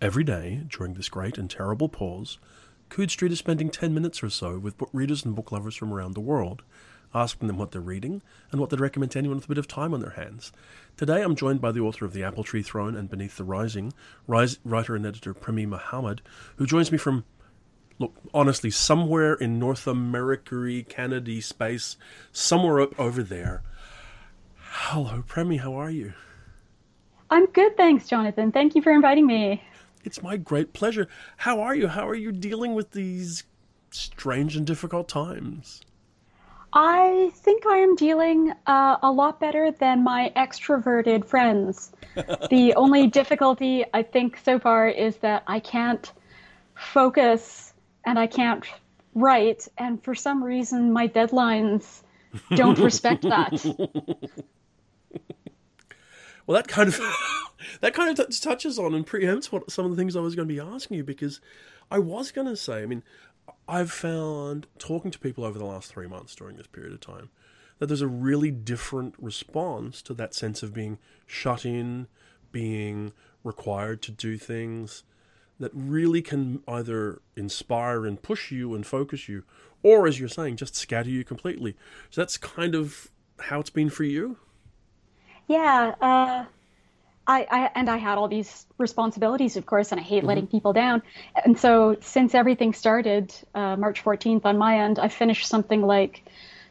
Every day, during this great and terrible pause, Coode Street is spending 10 minutes or so with book readers and book lovers from around the world, asking them what they're reading and what they'd recommend to anyone with a bit of time on their hands. Today I'm joined by the author of The Apple Tree Throne and Beneath the Rising, rise, writer and editor Premee Mohamed, who joins me from, look, honestly, somewhere in North America, Canada space, somewhere up over there. Hello, Premee, how are you? I'm good, thanks, Jonathan. Thank you for inviting me. It's my great pleasure. How are you? How are you dealing with these strange and difficult times? I think I am dealing uh, a lot better than my extroverted friends. the only difficulty I think so far is that I can't focus and I can't write, and for some reason my deadlines don't respect that. Well, that kind of that kind of t- touches on and preempts what some of the things I was going to be asking you because I was going to say, I mean, I've found talking to people over the last three months during this period of time that there's a really different response to that sense of being shut in, being required to do things that really can either inspire and push you and focus you, or as you're saying, just scatter you completely. So that's kind of how it's been for you. Yeah, uh, I, I, and I had all these responsibilities, of course, and I hate mm-hmm. letting people down. And so, since everything started uh, March 14th on my end, I finished something like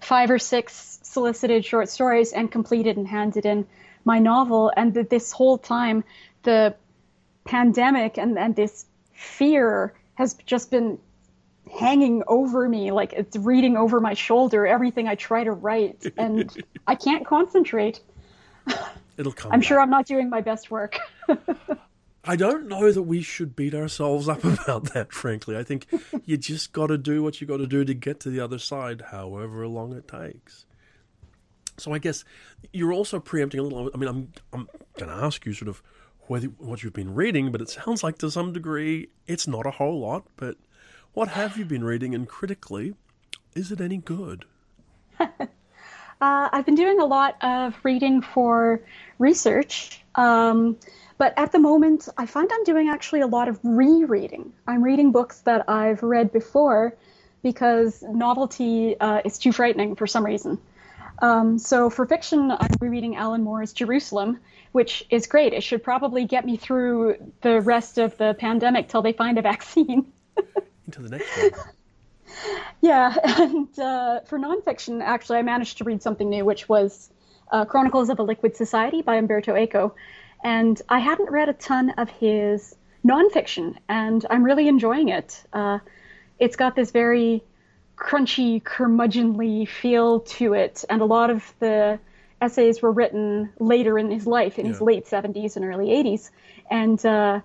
five or six solicited short stories and completed and handed in my novel. And this whole time, the pandemic and, and this fear has just been hanging over me like it's reading over my shoulder everything i try to write and i can't concentrate It'll come. I'm back. sure I'm not doing my best work. I don't know that we should beat ourselves up about that, frankly. I think you just got to do what you got to do to get to the other side, however long it takes. So I guess you're also preempting a little. I mean, I'm I'm going to ask you sort of whether what you've been reading, but it sounds like to some degree it's not a whole lot. But what have you been reading, and critically, is it any good? Uh, I've been doing a lot of reading for research, um, but at the moment, I find I'm doing actually a lot of rereading. I'm reading books that I've read before because novelty uh, is too frightening for some reason. Um, so for fiction, I'm rereading Alan Moore's Jerusalem, which is great. It should probably get me through the rest of the pandemic till they find a vaccine. Into the next one. Yeah, and uh, for nonfiction, actually, I managed to read something new, which was uh, Chronicles of a Liquid Society by Umberto Eco. And I hadn't read a ton of his nonfiction, and I'm really enjoying it. Uh, it's got this very crunchy, curmudgeonly feel to it, and a lot of the essays were written later in his life, in yeah. his late 70s and early 80s. And uh,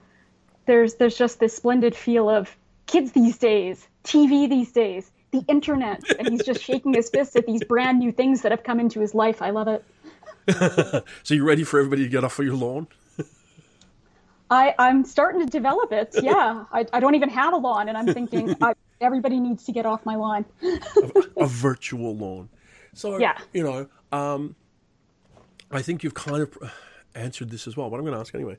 there's there's just this splendid feel of kids these days, TV these days, the internet, and he's just shaking his fist at these brand new things that have come into his life. I love it. so you ready for everybody to get off of your lawn? I, I'm starting to develop it. Yeah, I, I don't even have a lawn, and I'm thinking I, everybody needs to get off my lawn. a, a, virtual lawn. So yeah, you know, um, I think you've kind of answered this as well, but I'm going to ask anyway.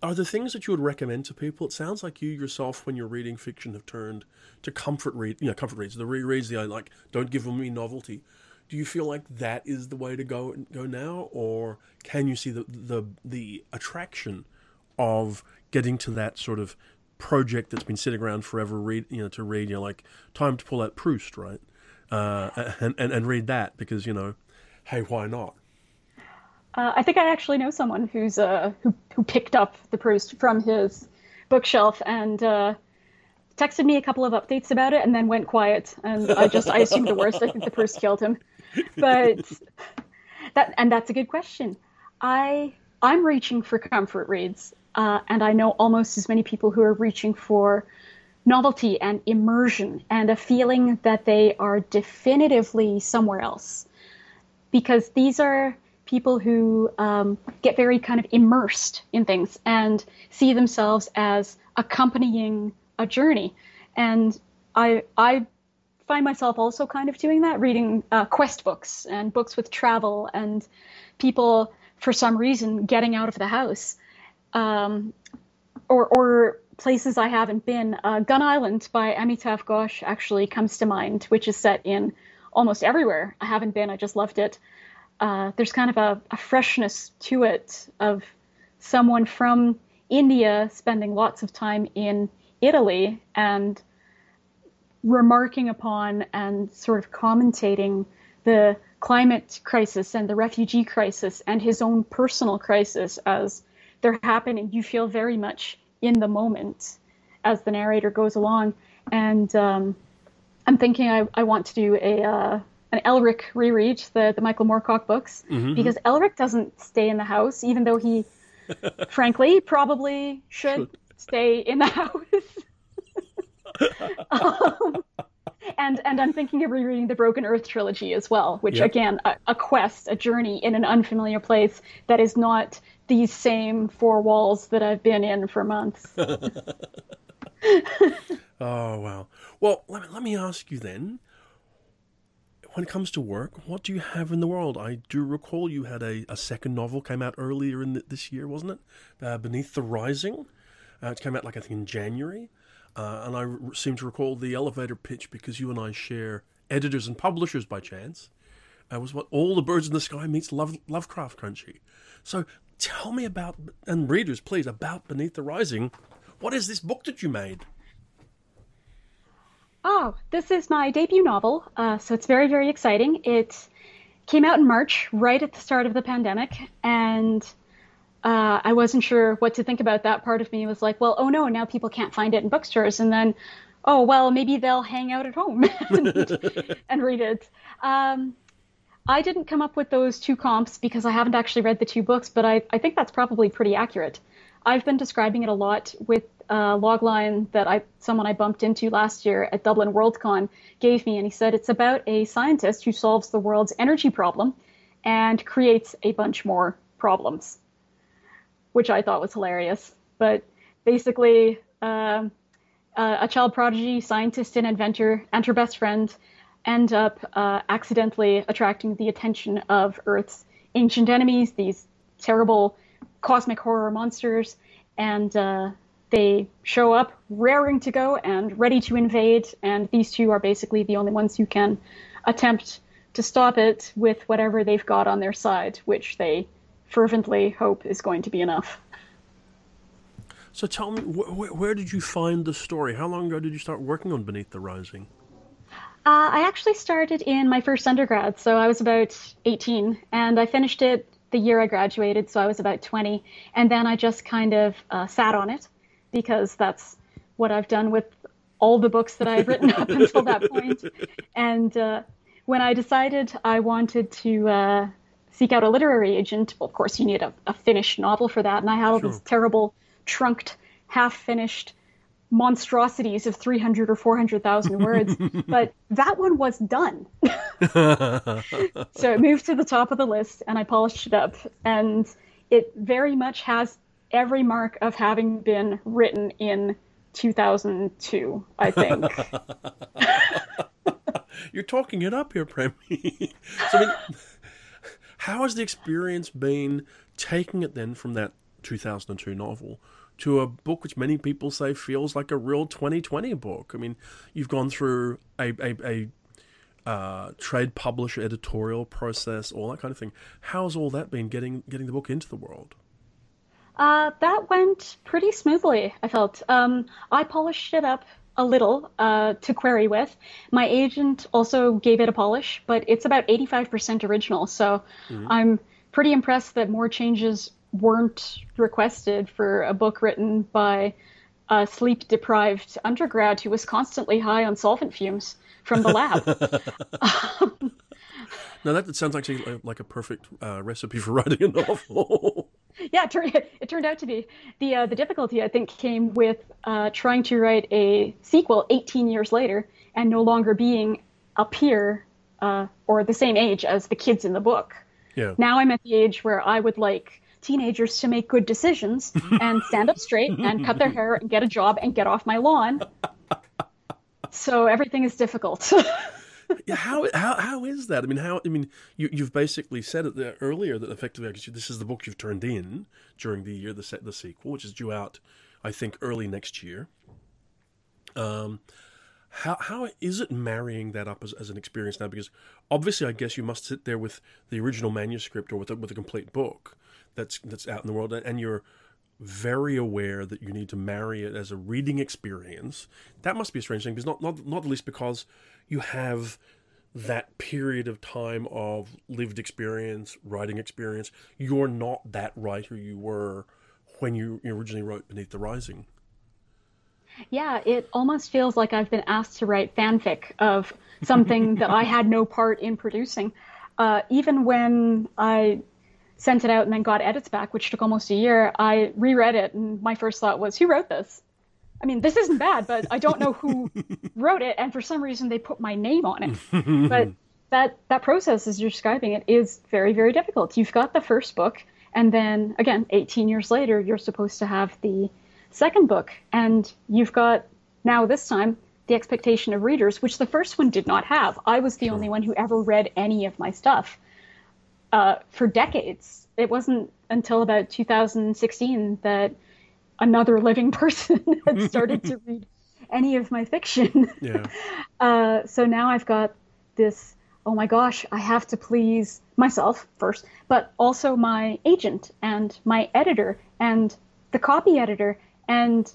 Are there things that you would recommend to people? It sounds like you yourself, when you're reading fiction, have turned to comfort read, you know, comfort reads, the rereads, the like, don't give me novelty. Do you feel like that is the way to go go now, or can you see the the the attraction of getting to that sort of project that's been sitting around forever, read you know, to read, you know, like time to pull out Proust, right, uh, and, and and read that because you know, hey, why not? Uh, I think I actually know someone who's uh, who who picked up the Proust from his bookshelf and uh, texted me a couple of updates about it, and then went quiet. And I just I assumed the worst. I think the Proust killed him. But that and that's a good question. I I'm reaching for comfort reads, uh, and I know almost as many people who are reaching for novelty and immersion and a feeling that they are definitively somewhere else because these are people who um, get very kind of immersed in things and see themselves as accompanying a journey. And I, I find myself also kind of doing that, reading uh, quest books and books with travel and people, for some reason, getting out of the house. Um, or or places I haven't been. Uh, Gun Island by Amitav Ghosh actually comes to mind, which is set in almost everywhere I haven't been. I just loved it. Uh, there's kind of a, a, freshness to it of someone from India spending lots of time in Italy and remarking upon and sort of commentating the climate crisis and the refugee crisis and his own personal crisis as they're happening. You feel very much in the moment as the narrator goes along. And um, I'm thinking I, I, want to do a uh, an Elric reread, the, the Michael Moorcock books, mm-hmm. because Elric doesn't stay in the house, even though he, frankly, probably should, should, stay in the house. um, and and I'm thinking of rereading the Broken Earth trilogy as well, which yep. again, a, a, quest, a journey in an unfamiliar place that is not these same four walls that I've been in for months. oh wow! Well, let me, let me ask you then. When it comes to work, what do you have in the world? I do recall you had a, a second novel came out earlier in the, this year, wasn't it? Uh, Beneath the Rising. Uh, it came out like I think in January. Uh, and I seem to recall the elevator pitch because you and I share editors and publishers by chance. Uh, was what all the birds in the sky meets Love, Lovecraft Country. So tell me about and readers, please, about Beneath the Rising. What is this book that you made? Oh, this is my debut novel, uh, so it's very very exciting. It came out in March, right at the start of the pandemic, and uh, I wasn't sure what to think about that. Part of me was like, well, oh no, now people can't find it in bookstores. And then, oh, well, maybe they'll hang out at home and, and, read it. Um, I didn't come up with those two comps because I haven't actually read the two books, but I, I think that's probably pretty accurate. I've been describing it a lot with a logline that I someone I bumped into last year at Dublin Worldcon gave me, and he said it's about a scientist who solves the world's energy problem and creates a bunch more problems which I thought was hilarious. But basically, uh, uh, a child prodigy, scientist, and inventor, and her best friend end up uh, accidentally attracting the attention of Earth's ancient enemies, these terrible cosmic horror monsters, and uh, they show up raring to go and ready to invade. And these two are basically the only ones who can attempt to stop it with whatever they've got on their side, which they fervently hope is going to be enough. So tell me, wh- where did you find the story? How long ago did you start working on Beneath the Rising? Uh, I actually started in my first undergrad, so I was about 18, and I finished it the year I graduated, so I was about 20. And then I just kind of uh, sat on it because that's what I've done with all the books that I've written up until that point. And uh, when I decided I wanted to uh, seek out a literary agent. Well, of course, you need a, a finished novel for that. And I had all sure. these terrible, trunked, half finished monstrosities of 300 or 400,000 words. but that one was done. so it moved to the top of the list and I polished it up. And it very much has every mark of having been written in 2002, I think. You're talking it up here, Premee. so, I mean, how has the experience been taking it then from that 2002 novel to a book which many people say feels like a real 2020 book? I mean, you've gone through a, a, a uh, trade publisher editorial process, all that kind of thing. How's all that been getting getting the book into the world? Uh, that went pretty smoothly. I felt um, I polished it up a little uh, to query with. My agent also gave it a polish, but it's about 85% original. So mm-hmm. I'm pretty impressed that more changes weren't requested for a book written by a sleep deprived undergrad who was constantly high on solvent fumes from the lab. now that sounds actually like a perfect uh, recipe for writing a novel. yeah, it turned, it turned out to be. The uh, the difficulty I think came with uh, trying to write a sequel 18 years later and no longer being a peer uh, or the same age as the kids in the book. Yeah. Now I'm at the age where I would like teenagers to make good decisions and stand up straight and cut their hair and get a job and get off my lawn. So everything is difficult. Yeah, how, how how is that? I mean, how I mean, you you've basically said it there earlier that effectively this is the book you've turned in during the year the set the sequel, which is due out I think, early next year. Um, how how is it marrying that up as, as an experience now? Because obviously, I guess you must sit there with the original manuscript or with a, with a complete book that's that's out in the world, and you're very aware that you need to marry it as a reading experience. That must be a strange thing because not not not least because you have that period of time of lived experience, writing experience. You're not that writer you were when you originally wrote Beneath the Rising. Yeah, it almost feels like I've been asked to write fanfic of something that I had no part in producing. Uh, even when I sent it out and then got edits back, which took almost a year, I reread it and my first thought was, who wrote this? I mean, this isn't bad, but I don't know who wrote it, and for some reason they put my name on it. but that that process, as you're describing it, is very very difficult. You've got the first book, and then again, 18 years later, you're supposed to have the second book, and you've got now this time the expectation of readers, which the first one did not have. I was the sure. only one who ever read any of my stuff uh, for decades. It wasn't until about 2016 that another living person had started to read any of my fiction. Yeah. Uh, so now I've got this. Oh my gosh, I have to please myself first, but also my agent and my editor and the copy editor and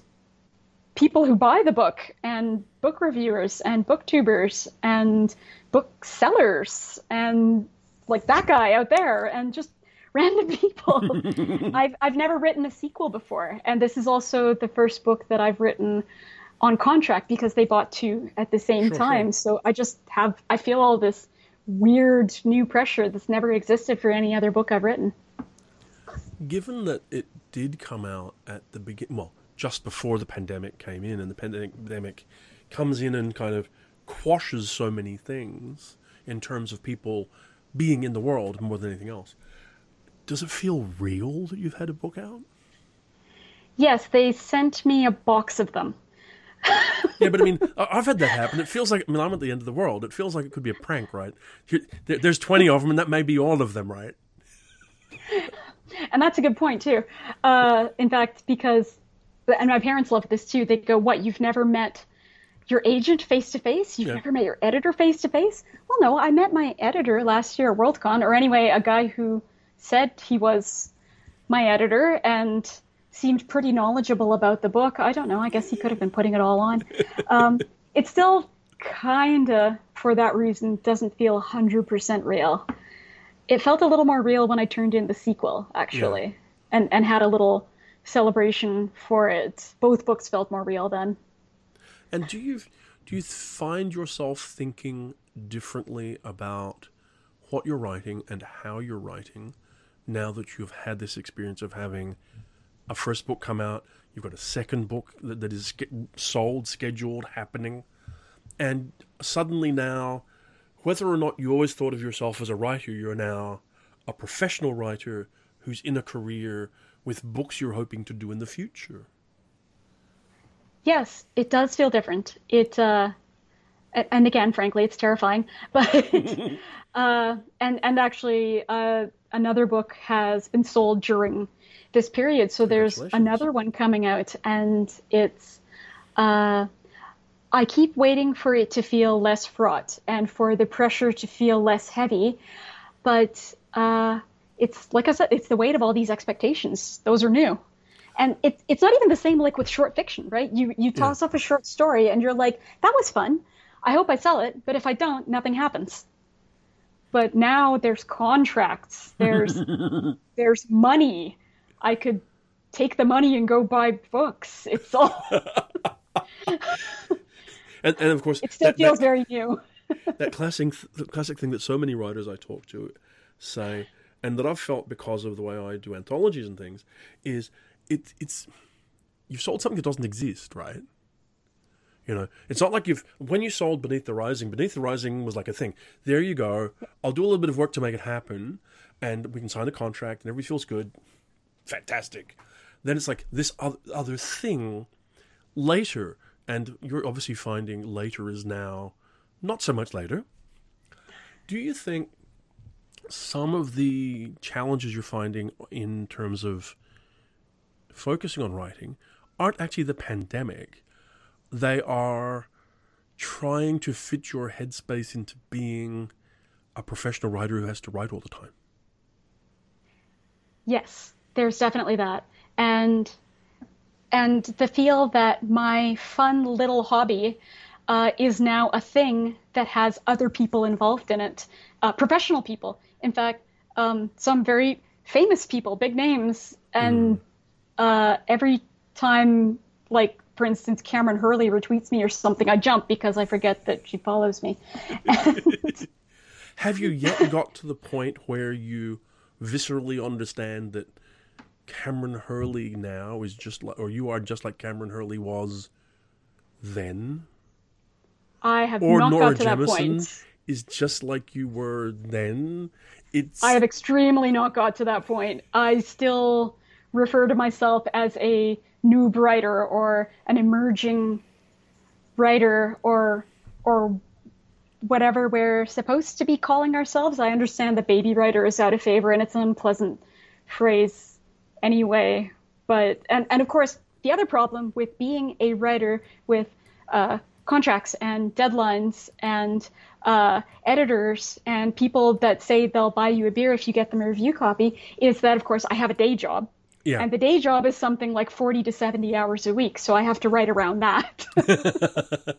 people who buy the book and book reviewers and booktubers and booksellers and like that guy out there and just random people. I've I've never written a sequel before, and this is also the first book that I've written on contract because they bought two at the same sure, time. Sure. So I just have I feel all this weird new pressure that's never existed for any other book I've written. Given that it did come out at the beginning, well, just before the pandemic came in, and the pandemic comes in and kind of quashes so many things in terms of people being in the world more than anything else. Does it feel real that you've had a book out? Yes, they sent me a box of them. yeah, but I mean, I've had that happen. It feels like I mean, I'm at the end of the world. It feels like it could be a prank, right? There's 20 of them, and that may be all of them, right? And that's a good point too. Uh, in fact, because and my parents love this too. They go, "What? You've never met your agent face to face? You've yeah. never met your editor face to face?" Well, no, I met my editor last year at Worldcon, or anyway, a guy who said he was my editor and seemed pretty knowledgeable about the book. I don't know. I guess he could have been putting it all on. Um, it still kind of, for that reason, doesn't feel 100% real. It felt a little more real when I turned in the sequel, actually, yeah. and, and had a little celebration for it. Both books felt more real then. And do you do you find yourself thinking differently about what you're writing and how you're writing now that you've had this experience of having a first book come out, you've got a second book that, that is sold, scheduled, happening, and suddenly now, whether or not you always thought of yourself as a writer, you're now a professional writer who's in a career with books you're hoping to do in the future. Yes, it does feel different. It uh, and again, frankly, it's terrifying. But uh, and and actually, uh, another book has been sold during this period. So there's another one coming out, and it's. Uh, I keep waiting for it to feel less fraught and for the pressure to feel less heavy, but uh, it's like I said, it's the weight of all these expectations. Those are new, and it's it's not even the same like with short fiction, right? You you toss yeah. off a short story and you're like, that was fun. I hope I sell it, but if I don't, nothing happens. But now there's contracts, there's there's money. I could take the money and go buy books. It's all. and, and of course, it still that, feels that, very new. that classic, the classic thing that so many writers I talk to say, and that I've felt because of the way I do anthologies and things, is it, it's you've sold something that doesn't exist, right? You know, it's not like you've when you sold Beneath the Rising. Beneath the Rising was like a thing. There you go. I'll do a little bit of work to make it happen, and we can sign a contract, and everybody feels good. Fantastic. Then it's like this other thing later, and you're obviously finding later is now not so much later. Do you think some of the challenges you're finding in terms of focusing on writing aren't actually the pandemic. They are trying to fit your headspace into being a professional writer who has to write all the time. Yes, there's definitely that. And and the feel that my fun little hobby uh, is now a thing that has other people involved in it, uh, professional people. In fact, um, some very famous people, big names, and mm. Uh, every time, like for instance, Kameron Hurley retweets me or something, I jump because I forget that she follows me. And... Have you yet got to the point where you viscerally understand that Kameron Hurley now is just like, or you are just like Kameron Hurley was then? I have or not Nora got to Jemisin that point. Is just like you were then. It's. I have extremely not got to that point. I still refer to myself as a noob writer or an emerging writer or or whatever we're supposed to be calling ourselves. I understand that baby writer is out of favor and it's an unpleasant phrase anyway. But and, and of course the other problem with being a writer with uh, contracts and deadlines and uh, editors and people that say they'll buy you a beer if you get them a review copy is that of course I have a day job yeah. And the day job is something like 40 to 70 hours a week, so I have to write around that.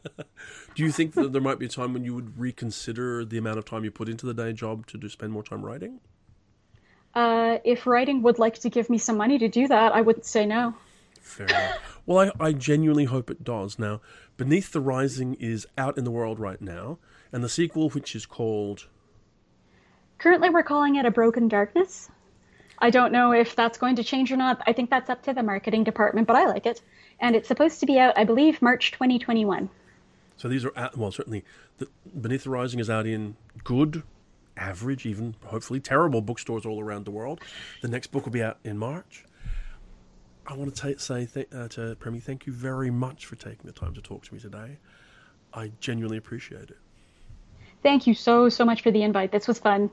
do you think that there might be a time when you would reconsider the amount of time you put into the day job to spend more time writing? Uh, if writing would like to give me some money to do that, I wouldn't say no. Fair enough. Well, I, I genuinely hope it does. Now, Beneath the Rising is out in the world right now, and the sequel, which is called. Currently, we're calling it A Broken Darkness. I don't know if that's going to change or not. I think that's up to the marketing department, but I like it. And it's supposed to be out, I believe, March 2021. So these are, at, well, certainly, the, Beneath the Rising is out in good, average, even hopefully terrible bookstores all around the world. The next book will be out in March. I want to t- say th- uh, to Premee, thank you very much for taking the time to talk to me today. I genuinely appreciate it. Thank you so, so much for the invite. This was fun.